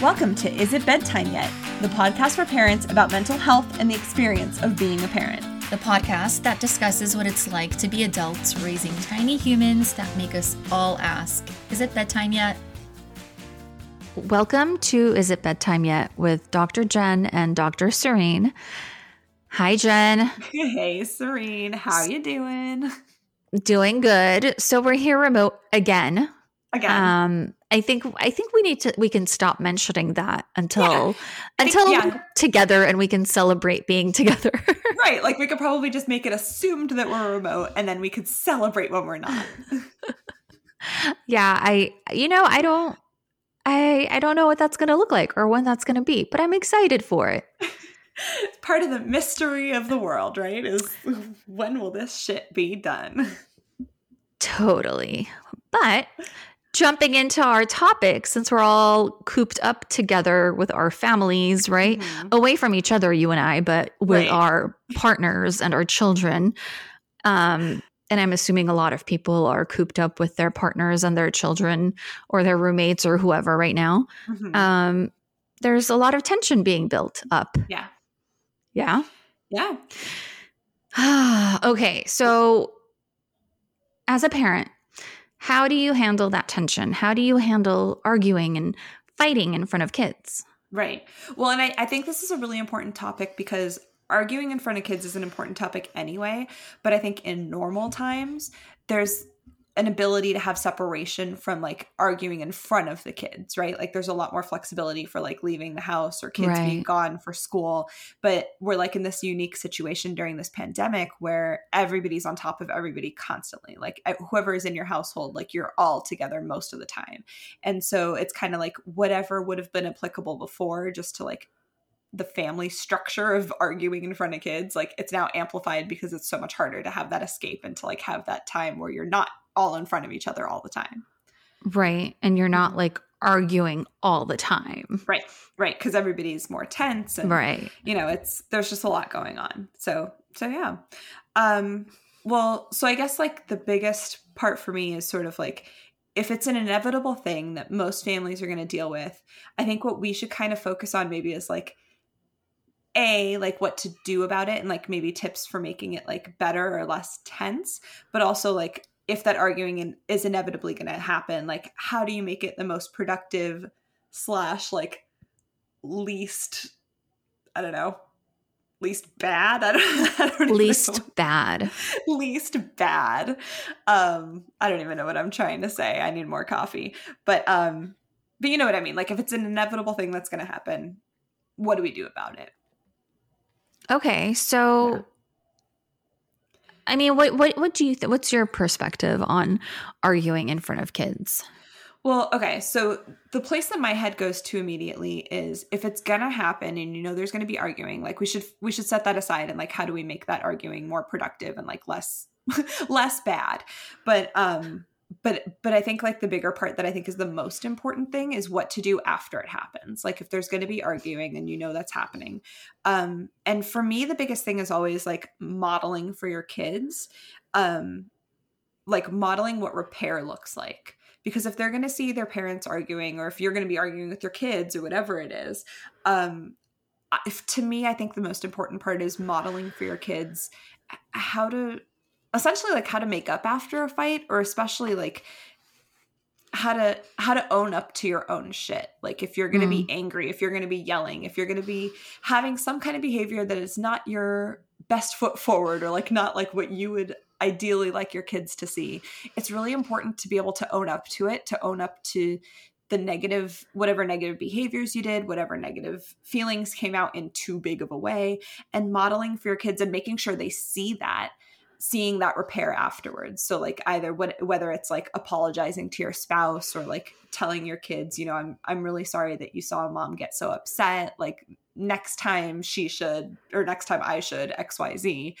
Welcome to Is It Bedtime Yet? The podcast for parents about mental health and the experience of being a parent. The podcast that discusses what it's like to be adults raising tiny humans that make us all ask, Is it bedtime yet? Welcome to Is It Bedtime Yet with Dr. Jen and Dr. Serene. Hi, Jen. Hey, Serene. How you doing? Doing good. So we're here remote again. Again. Um, I think I think we need to we can stop mentioning that until Yeah. I think- until yeah. we're together and we can celebrate being together. right. Like we could probably just make it assumed that we're remote and then we could celebrate when we're not. yeah, I you know, I don't I I don't know what that's going to look like or when that's going to be, but I'm excited for it. Part of the mystery of the world, right? Is when will this shit be done? Totally. But jumping into our topic, since we're all cooped up together with our families, right? Mhm. Away from each other, you and I, but with Right. our partners and our children. Um, and I'm assuming a lot of people are cooped up with their partners and their children or their roommates or whoever right now. Mhm. Um, there's a lot of tension being built up. yeah. Yeah. Yeah. okay. So, as a parent, how do you handle that tension? How do you handle arguing and fighting in front of kids? Right. Well, and I, I think this is a really important topic because arguing in front of kids is an important topic anyway. But I think in normal times, there's an ability to have separation from like arguing in front of the kids, right? Like there's a lot more flexibility for like leaving the house or kids being gone for school. But we're like in this unique situation during this pandemic where everybody's on top of everybody constantly. Like whoever is in your household, like you're all together most of the time. And so it's kind of like whatever would have been applicable before, just to like the family structure of arguing in front of kids, like it's now amplified because it's so much harder to have that escape and to like have that time where you're not all in front of each other all the time. Right. And you're not like arguing all the time. Right. Right. Cause everybody's more tense and Right. you know it's there's just a lot going on so so yeah um well so i guess like the biggest part for me is sort of like if it's an inevitable thing that most families are going to deal with i think what we should kind of focus on maybe is like a like what to do about it and like maybe tips for making it like better or less tense but also like if that arguing is inevitably going to happen like how do you make it the most productive slash like least I don't know, least bad. I don't, I don't even know. Least bad. least bad. Um, I don't even know what I'm trying to say. I need more coffee. But um, but you know what I mean. Like if it's an inevitable thing that's going to happen, what do we do about it? Okay. So, Yeah. I mean, what, what, what do you think? What's your perspective on arguing in front of kids? Well, okay. So the place that my head goes to immediately is if it's gonna happen and you know there's gonna be arguing, like we should we should set that aside and like how do we make that arguing more productive and like less less bad. But um but but I think like the bigger part that I think is the most important thing is what to do after it happens. Like if there's gonna be arguing and you know that's happening. Um and for me the biggest thing is always like modeling for your kids. Um like modeling what repair looks like because if they're going to see their parents arguing or if you're going to be arguing with your kids or whatever it is um if, to me i think the most important part is modeling for your kids how to essentially like how to make up after a fight or especially like how to how to own up to your own shit. Like if you're going to be mm. angry if you're going to be yelling if you're going to be having some kind of behavior that is not your best foot forward or like not like what you would ideally like your kids to see it's really important to be able to own up to it to own up to the negative whatever negative behaviors you did whatever negative feelings came out in too big of a way and modeling for your kids and making sure they see that seeing that repair afterwards so like either what, whether it's like apologizing to your spouse or like telling your kids you know i'm i'm really sorry that you saw mom get so upset like next time she should or next time i should xyz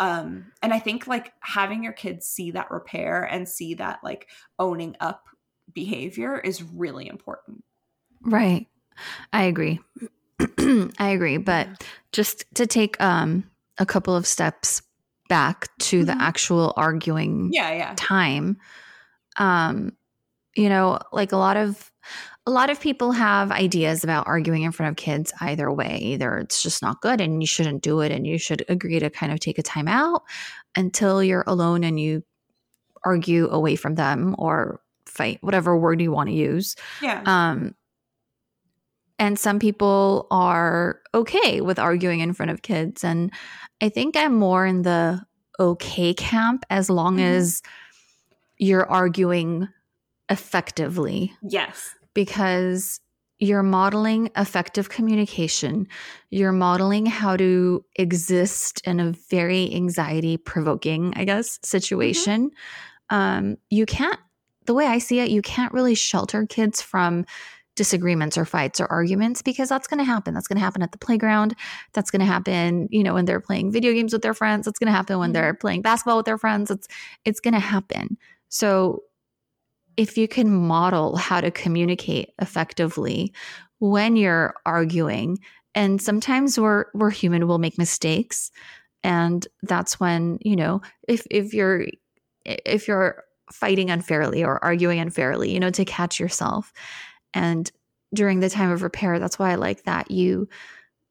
um and i think like having your kids see that repair and see that like owning up behavior is really important Right. I agree. I agree. But just to take um, a couple of steps back to the Mhm. actual arguing yeah yeah time, um, you know, like a lot of a lot of people have ideas about arguing in front of kids either way. Either it's just not good and you shouldn't do it and you should agree to kind of take a time out until you're alone and you argue away from them or fight, whatever word you want to use. Yeah. Um, and some people are okay with arguing in front of kids. And I think I'm more in the okay camp as long Mhm. as you're arguing effectively yes. because you're modeling effective communication. You're modeling how to exist in a very anxiety provoking, I guess, situation. Um, you can't, the way I see it, you can't really shelter kids from disagreements or fights or arguments because that's going to happen. That's going to happen at the playground. That's going to happen, you know, when they're playing video games with their friends. That's going to happen when Mhm. they're playing basketball with their friends. It's it's going to happen. So if you can model how to communicate effectively when you're arguing and sometimes we're we're human we'll make mistakes and that's when you know if if you're if you're fighting unfairly or arguing unfairly you know to catch yourself and during the time of repair that's why i like that you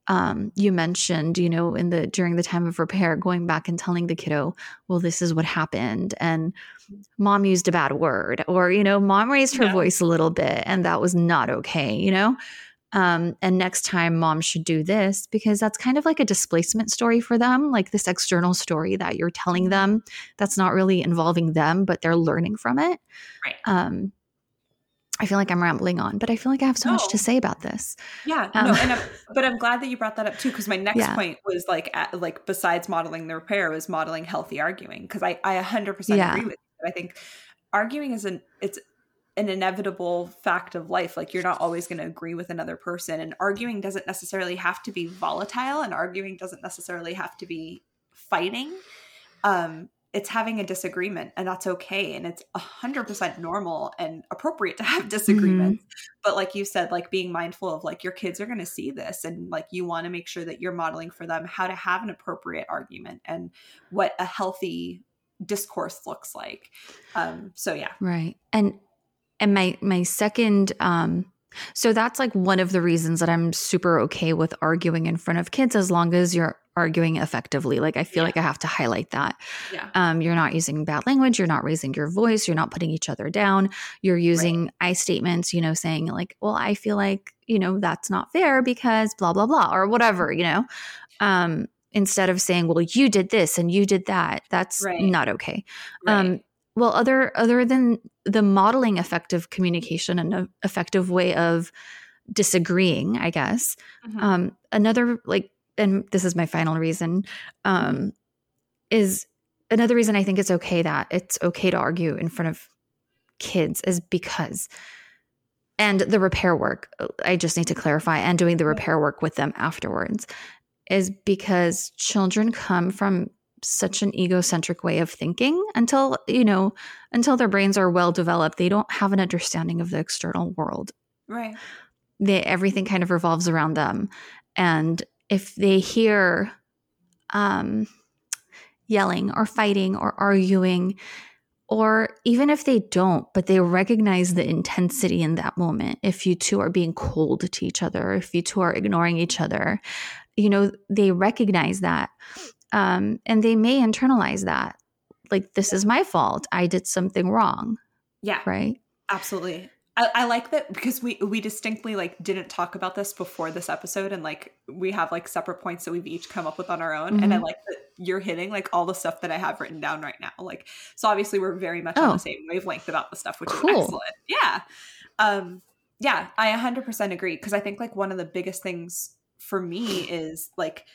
um, you mentioned, you know, in the during the time of repair, going back and telling the kiddo, well, this is what happened, and mom used a bad word, or you know, mom raised her Yeah. voice a little bit, and that was not okay, you know. Um, and next time, mom should do this because that's kind of like a displacement story for them, like this external story that you're telling them that's not really involving them, but they're learning from it. Right. Um, I feel like I'm rambling on, but I feel like I have so much to say about this. Yeah, Um, no, and I'm, but I'm glad that you brought that up too, because my next Yeah. point was like, at, like besides modeling the repair, was modeling healthy arguing, because I I 100 percent Yeah. agree with you. I think arguing is an it's an inevitable fact of life. Like you're not always going to agree with another person, and arguing doesn't necessarily have to be volatile, and arguing doesn't necessarily have to be fighting. Um, it's having a disagreement, and that's okay, and it's 100 percent normal and appropriate to have disagreements. But like you said like being mindful of like your kids are going to see this and like you want to make sure that you're modeling for them how to have an appropriate argument and what a healthy discourse looks like. Um so yeah. Right. And and my my second um so that's like one of the reasons that I'm super okay with arguing in front of kids as long as you're arguing effectively. Like I feel Yeah. like I have to highlight that. yeah Um you're not using bad language, you're not raising your voice, you're not putting each other down. You're using I statements, you know, saying like, "Well, I feel like, you know, that's not fair because blah blah blah or whatever, you know." Um instead of saying, "Well, you did this and you did that." That's Right. not okay. right. Um, well, other other than the modeling effective communication and an effective way of disagreeing, I guess. Mhm. Um, another like, and this is my final reason, um, is another reason I think it's okay that it's okay to argue in front of kids is because, and the repair work. I just need to clarify, and doing the repair work with them afterwards is because children come from such an egocentric way of thinking until you know until their brains are well developed they don't have an understanding of the external world right they everything kind of revolves around them and if they hear um yelling or fighting or arguing or even if they don't but they recognize the intensity in that moment if you two are being cold to each other if you two are ignoring each other you know they recognize that um and they may internalize that. Like this is my fault. I did something wrong. Yeah. Right? Absolutely I, I like that because we we distinctly like didn't talk about this before this episode and like we have like separate points that we've each come up with on our own and i Mhm. like that you're hitting like all the stuff that i have written down right now like so obviously we're very much on Oh. the same wavelength about the stuff which Cool. is excellent yeah um yeah i 100% agree because i think like one of the biggest things for me is like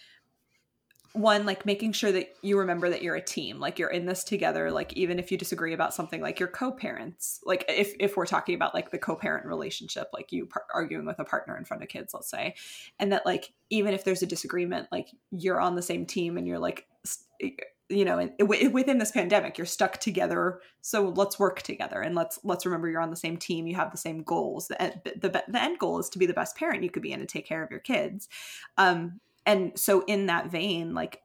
one like making sure that you remember that you're a team like you're in this together like even if you disagree about something like your co-parents like if if we're talking about like the co-parent relationship like you par- arguing with a partner in front of kids let's say and that like even if there's a disagreement like you're on the same team and you're like you know and wi- within this pandemic you're stuck together so let's work together and let's let's remember you're on the same team you have the same goals the, the, the end goal is to be the best parent you could be and to take care of your kids. Um and so in that vein like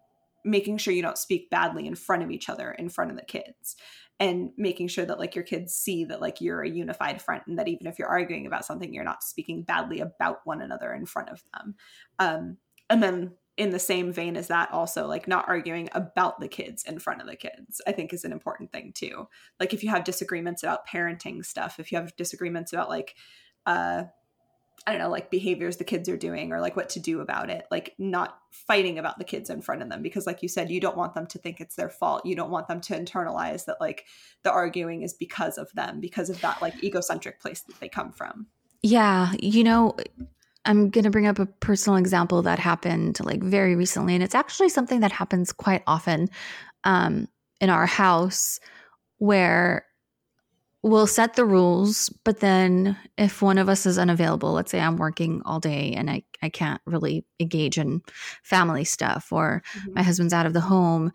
making sure you don't speak badly in front of each other in front of the kids and making sure that like your kids see that like you're a unified front and that even if you're arguing about something you're not speaking badly about one another in front of them. Um, and then in the same vein as that also like not arguing about the kids in front of the kids i think is an important thing too. Like if you have disagreements about parenting stuff if you have disagreements about like uh I don't know, like behaviors the kids are doing or like what to do about it, like not fighting about the kids in front of them because like you said you don't want them to think it's their fault. You don't want them to internalize that like the arguing is because of them, because of that like egocentric place that they come from. Yeah, you know, I'm going to bring up a personal example that happened like very recently and it's actually something that happens quite often um in our house where we'll set the rules, but then if one of us is unavailable, let's say I'm working all day and I, I can't really engage in family stuff, or mm-hmm. my husband's out of the home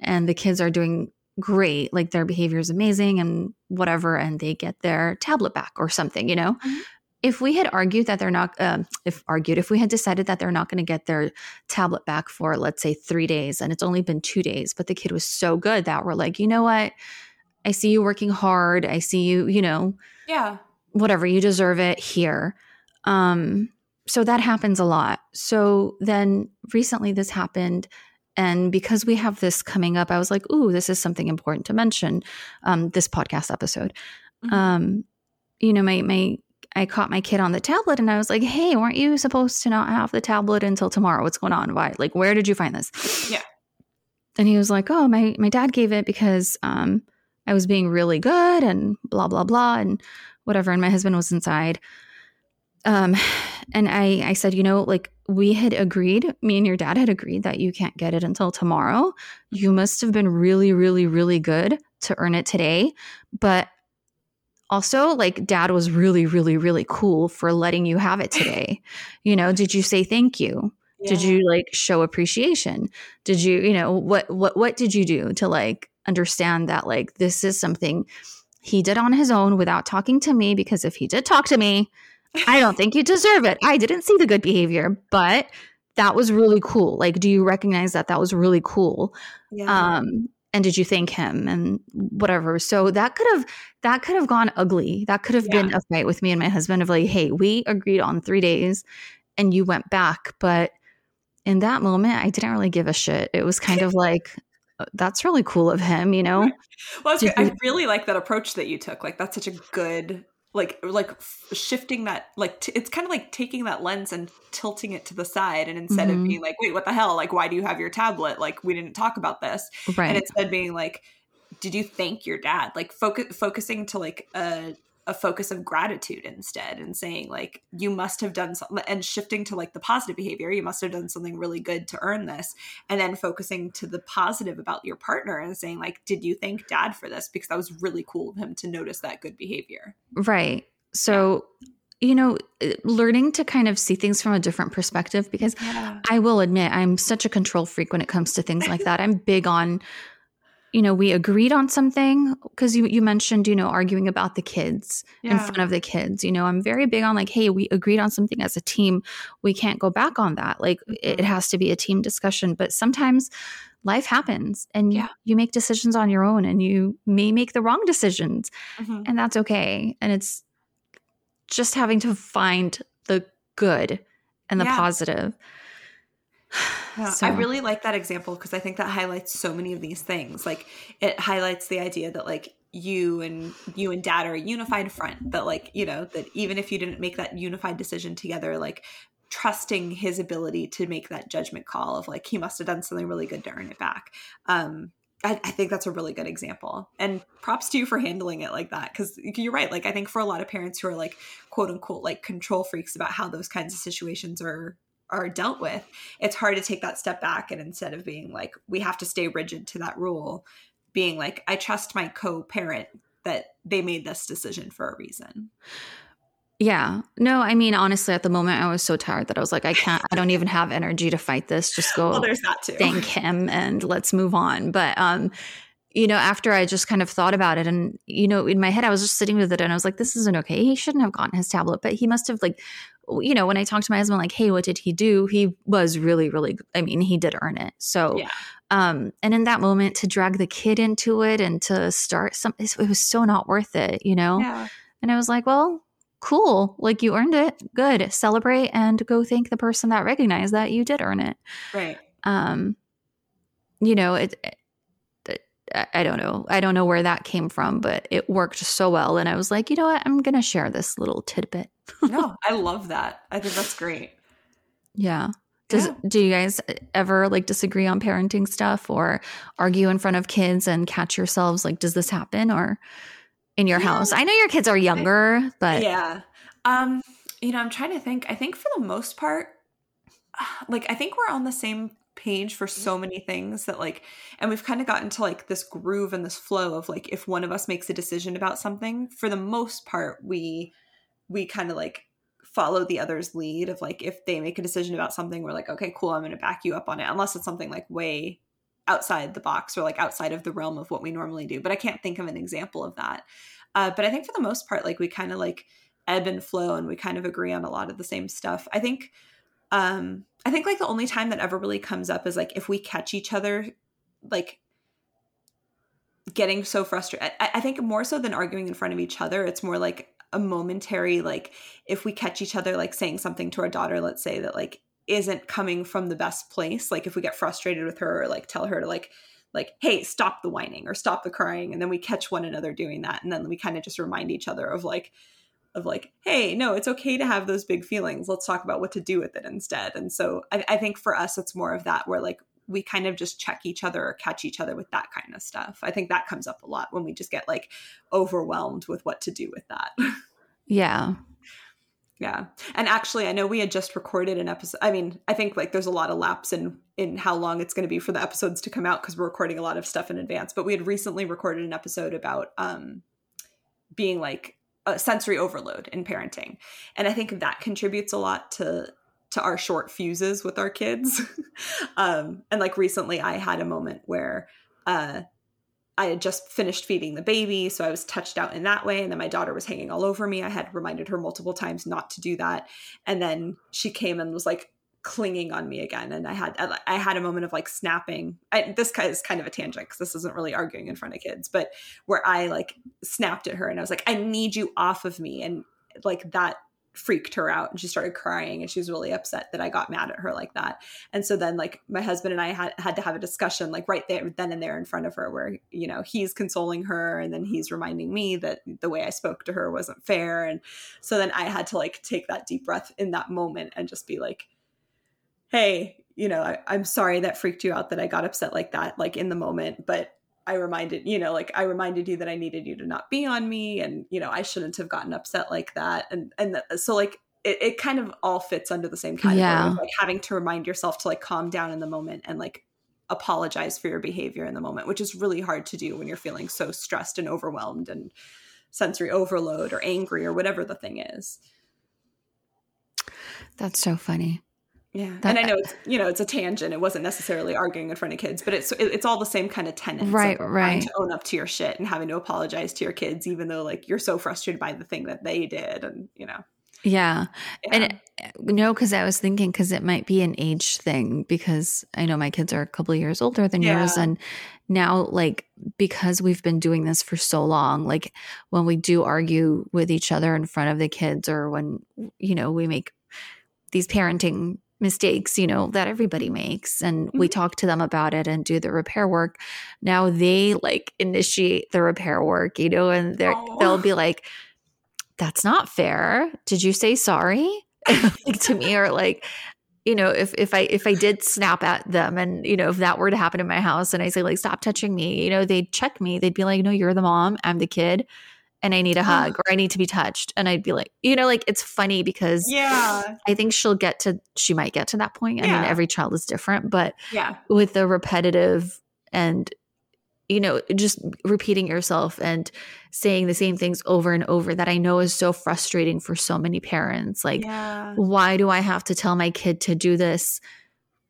and the kids are doing great, like their behavior is amazing and whatever, and they get their tablet back or something, you know? Mm-hmm. If we had argued that they're not, uh, if argued, if we had decided that they're not going to get their tablet back for, let's say, three days, and it's only been two days, but the kid was so good that we're like, you know what? I see you working hard. I see you, you know, yeah, whatever, you deserve it here. Um, so that happens a lot. So then recently this happened. And because we have this coming up, I was like, ooh, this is something important to mention. Um, this podcast episode. Mm-hmm. Um, you know, my my I caught my kid on the tablet and I was like, hey, weren't you supposed to not have the tablet until tomorrow? What's going on? Why? Like, where did you find this? Yeah. And he was like, oh, my my dad gave it because um I was being really good and blah, blah, blah, and whatever. And my husband was inside. Um, and I, I said, you know, like we had agreed, me and your dad had agreed that you can't get it until tomorrow. You must have been really, really, really good to earn it today. But also, like, dad was really, really, really cool for letting you have it today. you know, did you say thank you? Yeah. Did you like show appreciation? Did you, you know, what, what, what did you do to like understand that like this is something he did on his own without talking to me because if he did talk to me, I don't think you deserve it. I didn't see the good behavior, but that was really cool. Like, do you recognize that that was really cool? Yeah. Um, and did you thank him and whatever? So that could have that could have gone ugly. That could have yeah. been a fight with me and my husband of like, hey, we agreed on three days, and you went back, but in that moment, I didn't really give a shit. It was kind of like, that's really cool of him, you know? well, I really like that approach that you took. Like, that's such a good, like, like shifting that, like, t- it's kind of like taking that lens and tilting it to the side. And instead mm-hmm. of being like, wait, what the hell? Like, why do you have your tablet? Like, we didn't talk about this. Right. And instead being like, did you thank your dad? Like, focus, focusing to like a, a focus of gratitude instead and saying like you must have done something and shifting to like the positive behavior you must have done something really good to earn this and then focusing to the positive about your partner and saying like did you thank dad for this because that was really cool of him to notice that good behavior right so yeah you know, eh, learning to kind of see things from a different perspective because yeah. I will admit I'm such a control freak when it comes to things like that. I'm big on you know, we agreed on something because you, you mentioned, you know, arguing about the kids yeah. in front of the kids. You know, I'm very big on like, hey, we agreed on something as a team. We can't go back on that. Like, mm-hmm. it has to be a team discussion. But sometimes life happens and yeah. you, you make decisions on your own and you may make the wrong decisions. Mm-hmm. And that's okay. And it's just having to find the good and the yeah. positive. Yeah, so. I really like that example because I think that highlights so many of these things. Like it highlights the idea that like you and you and dad are a unified front that like, you know, that even if you didn't make that unified decision together, like trusting his ability to make that judgment call of like he must have done something really good to earn it back. Um I, I think that's a really good example. And props to you for handling it like that. Cause you're right. Like I think for a lot of parents who are like quote unquote like control freaks about how those kinds of situations are are dealt with it's hard to take that step back and instead of being like we have to stay rigid to that rule being like i trust my co-parent that they made this decision for a reason. Yeah. No i mean honestly at the moment i was so tired that i was like i can't i don't even have energy to fight this. Just go well there's that too. thank him and let's move on. But um you know, after I just kind of thought about it and, you know, in my head, I was just sitting with it and I was like, this isn't okay. He shouldn't have gotten his tablet, but he must have like you know, when I talked to my husband, like, hey, what did he do? He was really, really, I mean, he did earn it. So, yeah. Um, and in that moment, to drag the kid into it and to start some, it was so not worth it, you know? Yeah. And I was like, well, cool. Like you earned it. Good. Celebrate and go thank the person that recognized that you did earn it. Right. Um, you know, it, it I don't know. I don't know where that came from, but it worked so well. And I was like, you know what? I'm going to share this little tidbit. no, I love that. I think that's great. Yeah. Does Yeah. do you guys ever like disagree on parenting stuff or argue in front of kids and catch yourselves like does this happen or in your Yeah. house? I know your kids are younger, but yeah. Um, you know, I'm trying to think. I think for the most part, like I think we're on the same page for so many things that like and we've kind of gotten to like this groove and this flow of like if one of us makes a decision about something, for the most part we we kind of like follow the other's lead of like if they make a decision about something we're like okay cool i'm going to back you up on it unless it's something like way outside the box or like outside of the realm of what we normally do but i can't think of an example of that. Uh, but i think for the most part like we kind of like ebb and flow and we kind of agree on a lot of the same stuff. I think um i think like the only time that ever really comes up is like if we catch each other like getting so frustrated I, I think more so than arguing in front of each other it's more like a momentary like if we catch each other like saying something to our daughter let's say that like isn't coming from the best place like if we get frustrated with her or like tell her to like like hey stop the whining or stop the crying and then we catch one another doing that and then we kind of just remind each other of like of like hey no it's okay to have those big feelings let's talk about what to do with it instead and so I, I think for us it's more of that where like we kind of just check each other or catch each other with that kind of stuff i think that comes up a lot when we just get like overwhelmed with what to do with that yeah. Yeah. And actually I know we had just recorded an episode. I mean, I think like there's a lot of lapse in in how long it's going to be for the episodes to come out because we're recording a lot of stuff in advance, but we had recently recorded an episode about um being like a sensory overload in parenting. And I think that contributes a lot to to our short fuses with our kids. um and like recently I had a moment where uh I had just finished feeding the baby, so I was touched out in that way. And then my daughter was hanging all over me. I had reminded her multiple times not to do that. And then she came and was like clinging on me again. And I had I had a moment of like snapping. I, this is kind of a tangent because this isn't really arguing in front of kids, but where I like snapped at her and I was like, I need you off of me. And like that freaked her out and she started crying and she was really upset that I got mad at her like that. And so then like my husband and I had had to have a discussion like right there then and there in front of her where you know he's consoling her and then he's reminding me that the way I spoke to her wasn't fair and so then I had to like take that deep breath in that moment and just be like hey, you know, I, I'm sorry that freaked you out that I got upset like that like in the moment, but I reminded, you know, like I reminded you that I needed you to not be on me and, you know, I shouldn't have gotten upset like that. And, and th- so like it, it kind of all fits under the same category Yeah. of like having to remind yourself to like calm down in the moment and like apologize for your behavior in the moment, which is really hard to do when you're feeling so stressed and overwhelmed and sensory overload or angry or whatever the thing is. That's so funny. Yeah, That- and I know it's you know it's a tangent. It wasn't necessarily arguing in front of kids, but it's it's all the same kind of tenets. Right, right. To own up to your shit and having to apologize to your kids, even though like you're so frustrated by the thing that they did, and you know. Yeah. Yeah. And it, no, because I was thinking because it might be an age thing because I know my kids are a couple of years older than yours, and now like because we've been doing this for so long, like when we do argue with each other in front of the kids, or when you know we make these parenting mistakes, you know that everybody makes, and we Mhm. talk to them about it and do the repair work. Now they like initiate the repair work, you know, and they're Aw. they'll be like that's not fair. Did you say sorry? like to me or like you know if if I if I did snap at them and you know if that were to happen in my house and I say like stop touching me, you know, they'd check me. They'd be like, "No, you're the mom, I'm the kid." And I need a hug or I need to be touched. And I'd be like, you know, like it's funny because yeah, I think she'll get to, she might get to that point. I mean, every child is different, but yeah, with the repetitive and you know just repeating yourself and saying the same things over and over that i know is so frustrating for so many parents like yeah, why do i have to tell my kid to do this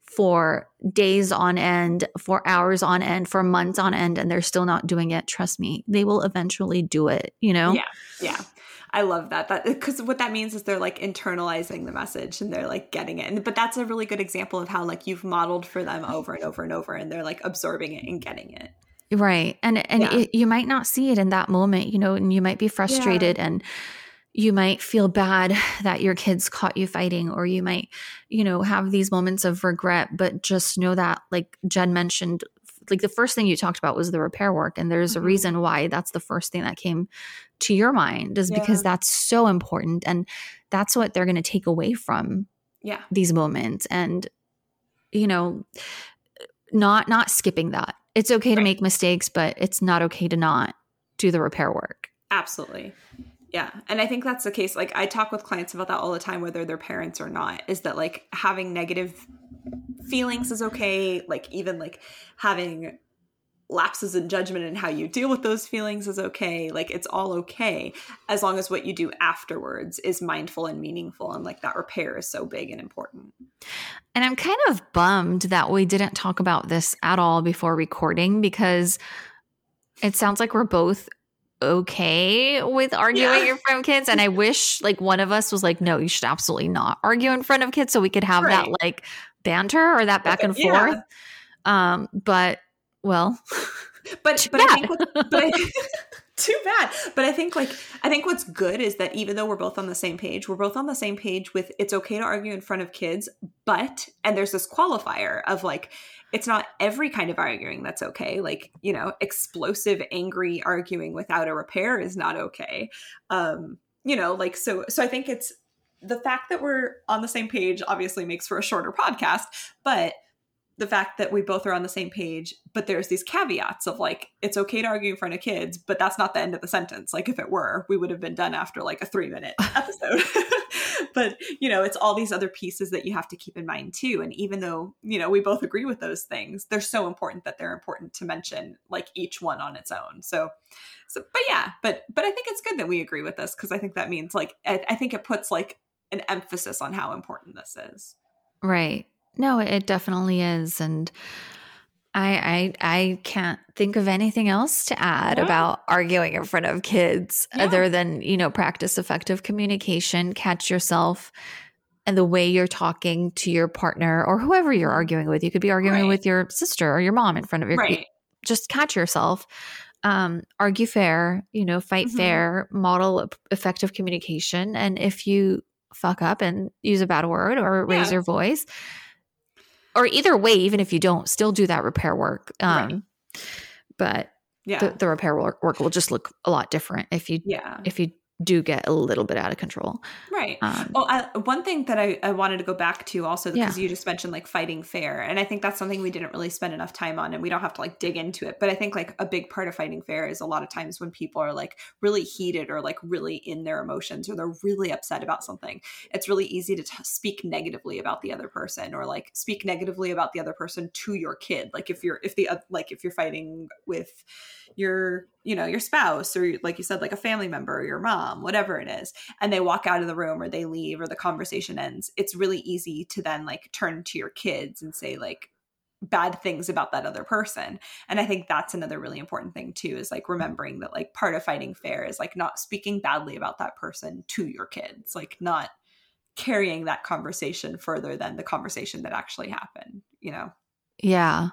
for days on end for hours on end for months on end and they're still not doing it trust me they will eventually do it you know Yeah. yeah. I love that. That because what that means is they're like internalizing the message and they're like getting it. And but that's a really good example of how like you've modeled for them over and over and over, and they're like absorbing it and getting it. Right. And and Yeah. it, you might not see it in that moment, you know, and you might be frustrated and you might feel bad that your kids caught you fighting or you might, you know, have these moments of regret, but just know that like Jen mentioned like the first thing you talked about was the repair work and there's Mhm. a reason why that's the first thing that came to your mind is because that's so important and that's what they're going to take away from Yeah. these moments and you know not not skipping that it's okay to make mistakes but it's not okay to not do the repair work Absolutely. Yeah. And I think that's the case. Like, I talk with clients about that all the time, whether they're parents or not, is that like having negative feelings is okay. Like, even like having lapses in judgment and how you deal with those feelings is okay. Like, it's all okay as long as what you do afterwards is mindful and meaningful. And like that repair is so big and important. and i'm kind of bummed that we didn't talk about this at all before recording because it sounds like we're both okay with arguing Yeah. in front of kids and i wish like one of us was like no you should absolutely not argue in front of kids so we could have that like banter or that back and Yeah. forth um but well But but I think what, but I, too bad. But I think like I think what's good is that even though we're both on the same page, we're both on the same page with it's okay to argue in front of kids, but and there's this qualifier of like it's not every kind of arguing that's okay. Like, you know, explosive angry arguing without a repair is not okay. Um, you know, like so so I think it's the fact that we're on the same page obviously makes for a shorter podcast, but the fact that we both are on the same page, but there's these caveats of like, it's okay to argue in front of kids, but that's not the end of the sentence. Like, if it were, we would have been done after like a three minute episode. but, you know, it's all these other pieces that you have to keep in mind too. And even though, you know, we both agree with those things, they're so important that they're important to mention like each one on its own. So, so, but yeah, but, but I think it's good that we agree with this because I think that means like, I, I think it puts like an emphasis on how important this is. Right. No, it definitely is. And I I I can't think of anything else to add about arguing in front of kids other than, you know, practice effective communication, catch yourself and the way you're talking to your partner or whoever you're arguing with. You could be arguing Right. with your sister or your mom in front of your Right. just catch yourself. Um, argue fair, you know, fight Mhm. fair, model effective communication. And if you fuck up and use a bad word or raise Yeah. your voice, or either way, even if you don't, still do that repair work. Um, Right. But Yeah. the, the repair work, work will just look a lot different if you yeah. if you do get a little bit out of control. Right. Um, Well, I, one thing that I, I wanted to go back to also Yeah. because you just mentioned like fighting fair, and I think that's something we didn't really spend enough time on, and we don't have to like dig into it. But I think like a big part of fighting fair is a lot of times when people are like really heated or like really in their emotions or they're really upset about something, it's really easy to t- speak negatively about the other person or like speak negatively about the other person to your kid. Like if you're if the oth- like if you're fighting with your you know your spouse or like you said like a family member or your mom Um, whatever it is and they walk out of the room or they leave or the conversation ends it's really easy to then like turn to your kids and say like bad things about that other person and i think that's another really important thing too is like remembering that like part of fighting fair is like not speaking badly about that person to your kids like not carrying that conversation further than the conversation that actually happened you know Yeah.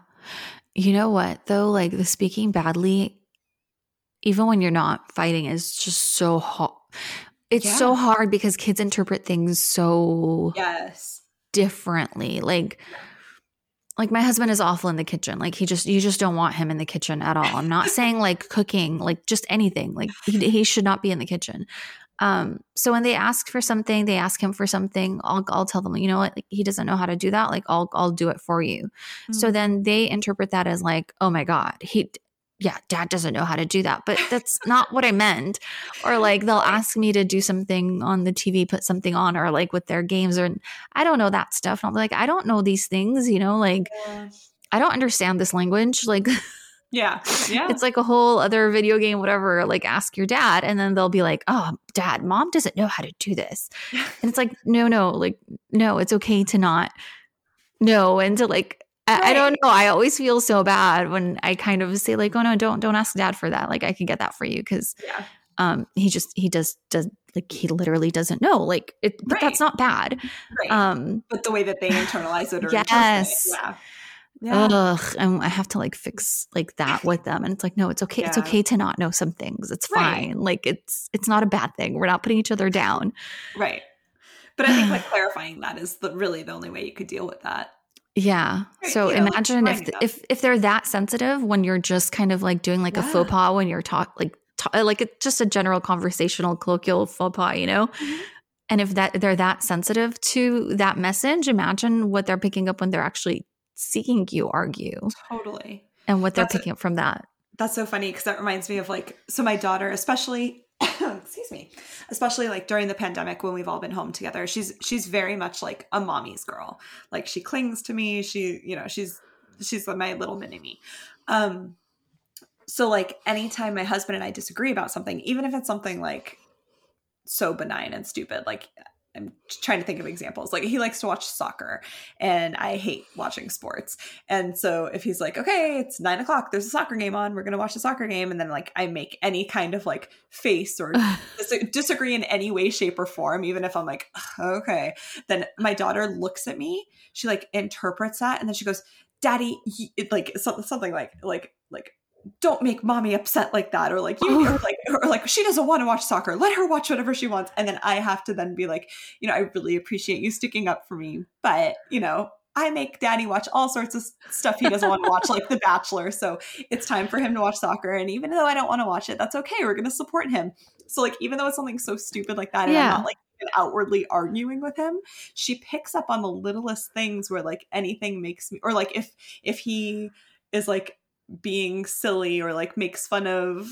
You know what, though? Like the speaking badly, even when you're not fighting, is just so hard. It's so hard because kids interpret things so yes differently. Like, like my husband is awful in the kitchen. Like he just, you just don't want him in the kitchen at all. I'm not saying like cooking, like just anything. Like he, he should not be in the kitchen. Um, so when they ask for something, they ask him for something. I'll, I'll tell them, you know what, like, he doesn't know how to do that. Like I'll, I'll do it for you. So Mm-hmm. then they interpret that as like, oh my God, he, yeah, dad doesn't know how to do that. But that's not what I meant. Or like they'll ask me to do something on the TV, put something on, or like with their games, or I don't know that stuff. And I'm like, I don't know these things, you know, like I don't understand this language. Like yeah yeah it's like a whole other video game, whatever. Like ask your dad. And then they'll be like, oh, dad, mom doesn't know how to do this. And it's like, no, no, like, no, it's okay to not know and to like, I, I don't know. I always feel so bad when I kind of say like, oh no, don't don't ask dad for that. Like I can get that for you because yeah um he just he does does like he literally doesn't know like it but that's not bad Right. um but the way that they internalize it or it, Yes. yeah. Yeah. ugh and i have to like fix like that with them and it's like no it's okay it's okay to not know some things it's Right. fine like it's it's not a bad thing we're not putting each other down Right. But I think like clarifying that is the, really the only way you could deal with that. Yeah. So you know, imagine if if if they're that sensitive when you're just kind of like doing like a faux pas when you're talk like ta- like it's just a general conversational colloquial faux pas you know? Mhm. and if that they're that sensitive to that message imagine what they're picking up when they're actually seeing you argue Totally. and what they're That's a- picking up from that. That's so funny because that reminds me of like, so my daughter, especially, excuse me, especially like during the pandemic when we've all been home together, she's she's very much like a mommy's girl. Like she clings to me. She, you know, she's she's my little mini me. Um, so like anytime my husband and I disagree about something, even if it's something like so benign and stupid, like I'm trying to think of examples. Like he likes to watch soccer, and I hate watching sports. And so if he's like, okay, it's nine o'clock, there's a soccer game on, we're gonna watch a soccer game, and then like I make any kind of like face or dis- disagree in any way, shape, or form, even if I'm like, okay, then my daughter looks at me, she like interprets that, and then she goes, "Daddy," like so- something like like like. Don't make mommy upset like that, or like you, or oh. like, or like she doesn't want to watch soccer. Let her watch whatever she wants, and then I have to then be like, you know, I really appreciate you sticking up for me, but you know, I make daddy watch all sorts of stuff he doesn't want to watch, like The Bachelor. So it's time for him to watch soccer. And even though I don't want to watch it, that's okay. We're going to support him. So, like, even though it's something so stupid like that, and Yeah. I'm not like outwardly arguing with him, she picks up on the littlest things where like anything makes me, or like if, if he is like being silly or like makes fun of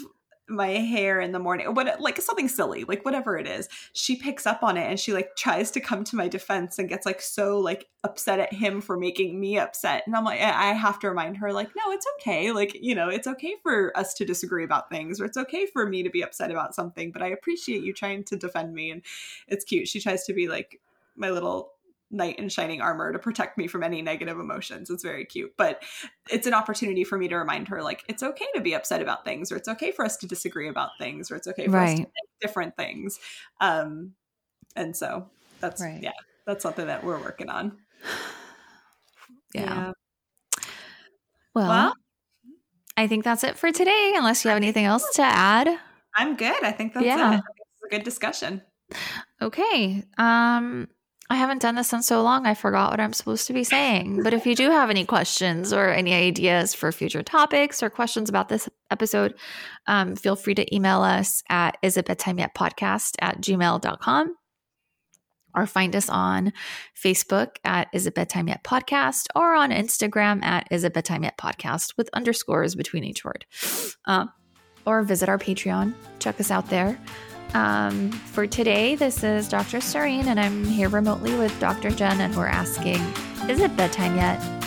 my hair in the morning or what like something silly like whatever it is she picks up on it and she like tries to come to my defense and gets like so like upset at him for making me upset. And i'm like I have to remind her like no it's okay. Like you know it's okay for us to disagree about things or it's okay for me to be upset about something but i appreciate you trying to defend me. And it's cute. She tries to be like my little knight in shining armor to protect me from any negative emotions. It's very cute but it's an opportunity for me to remind her like it's okay to be upset about things or it's okay for us to disagree about things or it's okay for us to think different things. Um and so that's Right. yeah that's something that we're working on. Yeah, Well, Well- I think that's it for today, unless you have anything else to add. i'm good. I think that's Yeah. it. It's a good discussion. Okay. Um, I haven't done this in so long, I forgot what I'm supposed to be saying. But if you do have any questions or any ideas for future topics or questions about this episode, um, feel free to email us at is it bedtime yet podcast at gmail.com or find us on Facebook at Is It Bedtime Yet Podcast or on Instagram at Is It Bedtime Yet Podcast with underscores between each word. Um, or visit our Patreon. Check us out there. Um, for today, this is Dr. Serene, and I'm here remotely with Dr. Jen, and we're asking Is it bedtime yet?